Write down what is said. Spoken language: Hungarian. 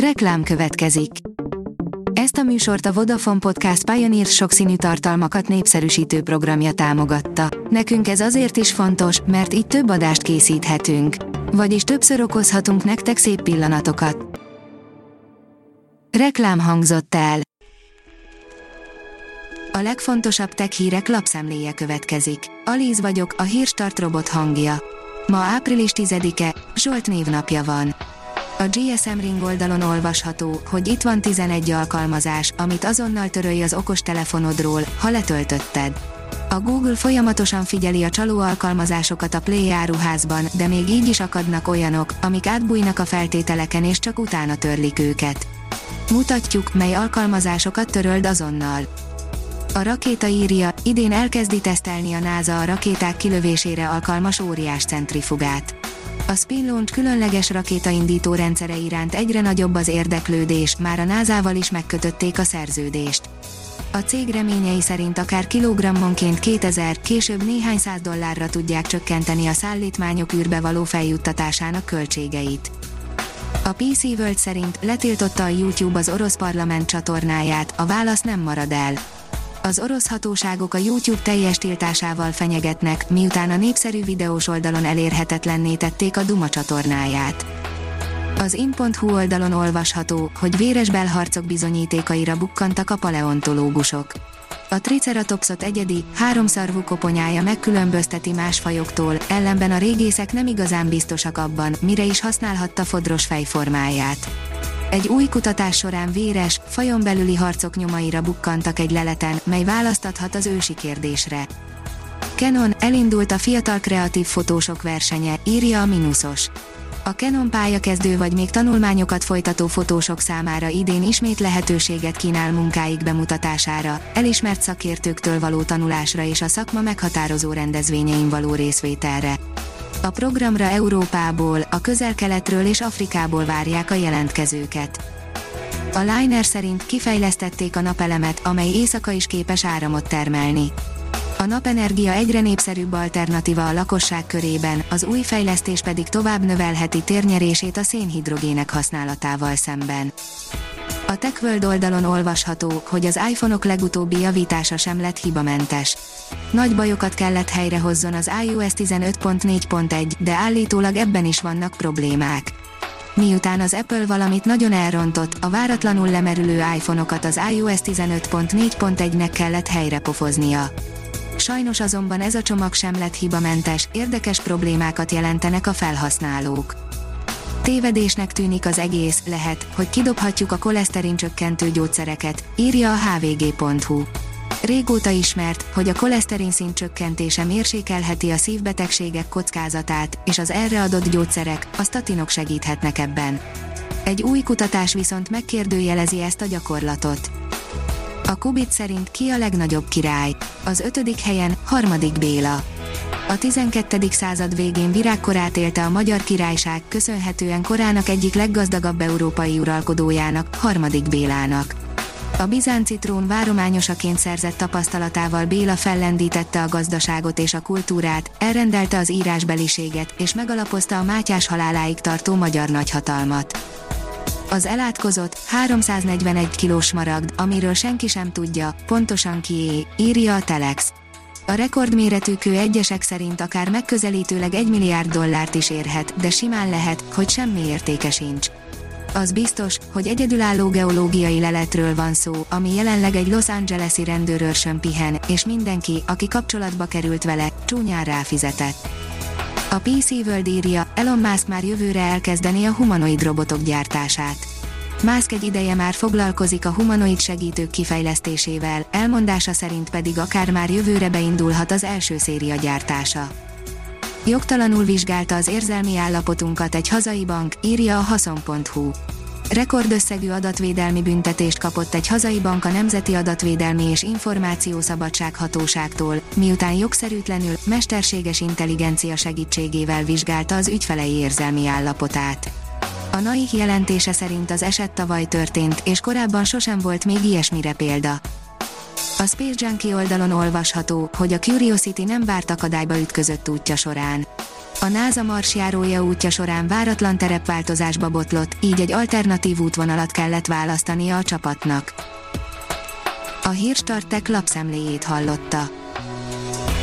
Reklám következik. Ezt a műsort a Vodafone Podcast Pioneer sokszínű tartalmakat népszerűsítő programja támogatta. Nekünk ez azért is fontos, mert így több adást készíthetünk. Vagyis többször okozhatunk nektek szép pillanatokat. Reklám hangzott el. A legfontosabb tech hírek lapszemléje következik. Alíz vagyok, a hírstart robot hangja. Ma április 10-e, Zsolt névnapja van. A GSM Ring oldalon olvasható, hogy itt van 11 alkalmazás, amit azonnal törölj az okostelefonodról, ha letöltötted. A Google folyamatosan figyeli a csaló alkalmazásokat a Play áruházban, de még így is akadnak olyanok, amik átbújnak a feltételeken és csak utána törlik őket. Mutatjuk, mely alkalmazásokat töröld azonnal. A rakéta írja, idén elkezdi tesztelni a NASA a rakéták kilövésére alkalmas óriás centrifugát. A Spin Launch különleges rakétaindító rendszere iránt egyre nagyobb az érdeklődés, már a NASA-val is megkötötték a szerződést. A cég reményei szerint akár kilogrammonként 2000, később néhány száz dollárra tudják csökkenteni a szállítmányok űrbe való feljuttatásának költségeit. A PC World szerint letiltotta a YouTube az orosz parlament csatornáját, a válasz nem marad el az orosz hatóságok a YouTube teljes tiltásával fenyegetnek, miután a népszerű videós oldalon elérhetetlenné tették a Duma csatornáját. Az in.hu oldalon olvasható, hogy véres belharcok bizonyítékaira bukkantak a paleontológusok. A triceratopsot egyedi, háromszarvú koponyája megkülönbözteti más fajoktól, ellenben a régészek nem igazán biztosak abban, mire is használhatta fodros fejformáját. Egy új kutatás során véres, fajon belüli harcok nyomaira bukkantak egy leleten, mely választathat az ősi kérdésre. Canon, elindult a fiatal kreatív fotósok versenye, írja a Minusos. A Canon pályakezdő vagy még tanulmányokat folytató fotósok számára idén ismét lehetőséget kínál munkáik bemutatására, elismert szakértőktől való tanulásra és a szakma meghatározó rendezvényein való részvételre. A programra Európából, a közel-keletről és Afrikából várják a jelentkezőket. A Liner szerint kifejlesztették a napelemet, amely éjszaka is képes áramot termelni. A napenergia egyre népszerűbb alternatíva a lakosság körében, az új fejlesztés pedig tovább növelheti térnyerését a szénhidrogének használatával szemben. A TechWorld oldalon olvasható, hogy az iPhone-ok legutóbbi javítása sem lett hibamentes. Nagy bajokat kellett helyrehozzon az iOS 15.4.1, de állítólag ebben is vannak problémák. Miután az Apple valamit nagyon elrontott, a váratlanul lemerülő iPhone-okat az iOS 15.4.1-nek kellett helyrepofoznia. Sajnos azonban ez a csomag sem lett hibamentes, érdekes problémákat jelentenek a felhasználók. Tévedésnek tűnik az egész, lehet, hogy kidobhatjuk a koleszterin csökkentő gyógyszereket, írja a hvg.hu. Régóta ismert, hogy a koleszterin szint csökkentése mérsékelheti a szívbetegségek kockázatát, és az erre adott gyógyszerek, a statinok segíthetnek ebben. Egy új kutatás viszont megkérdőjelezi ezt a gyakorlatot. A Kubit szerint ki a legnagyobb király? Az ötödik helyen, harmadik Béla. A 12. század végén virágkorát élte a Magyar Királyság, köszönhetően korának egyik leggazdagabb európai uralkodójának, harmadik Bélának. A bizánci trón várományosaként szerzett tapasztalatával Béla fellendítette a gazdaságot és a kultúrát, elrendelte az írásbeliséget, és megalapozta a Mátyás haláláig tartó magyar nagyhatalmat. Az elátkozott, 341 kilós maragd, amiről senki sem tudja, pontosan kié, írja a Telex. A rekordméretű kő egyesek szerint akár megközelítőleg 1 milliárd dollárt is érhet, de simán lehet, hogy semmi értéke sincs. Az biztos, hogy egyedülálló geológiai leletről van szó, ami jelenleg egy Los Angeles-i rendőrőrsön pihen, és mindenki, aki kapcsolatba került vele, csúnyán ráfizetett. A PC World írja, Elon Musk már jövőre elkezdeni a humanoid robotok gyártását. Musk egy ideje már foglalkozik a humanoid segítők kifejlesztésével, elmondása szerint pedig akár már jövőre beindulhat az első széria gyártása. Jogtalanul vizsgálta az érzelmi állapotunkat egy hazai bank, írja a haszon.hu. Rekordösszegű adatvédelmi büntetést kapott egy hazai bank a Nemzeti Adatvédelmi és Információszabadság Hatóságtól, miután jogszerűtlenül, mesterséges intelligencia segítségével vizsgálta az ügyfelei érzelmi állapotát. A NAIK jelentése szerint az eset tavaly történt, és korábban sosem volt még ilyesmire példa. A Space Junkie oldalon olvasható, hogy a Curiosity nem várt akadályba ütközött útja során. A NASA marsjárója útja során váratlan terepváltozásba botlott, így egy alternatív útvonalat kellett választania a csapatnak. A Hírstartek lapszemléjét hallotta.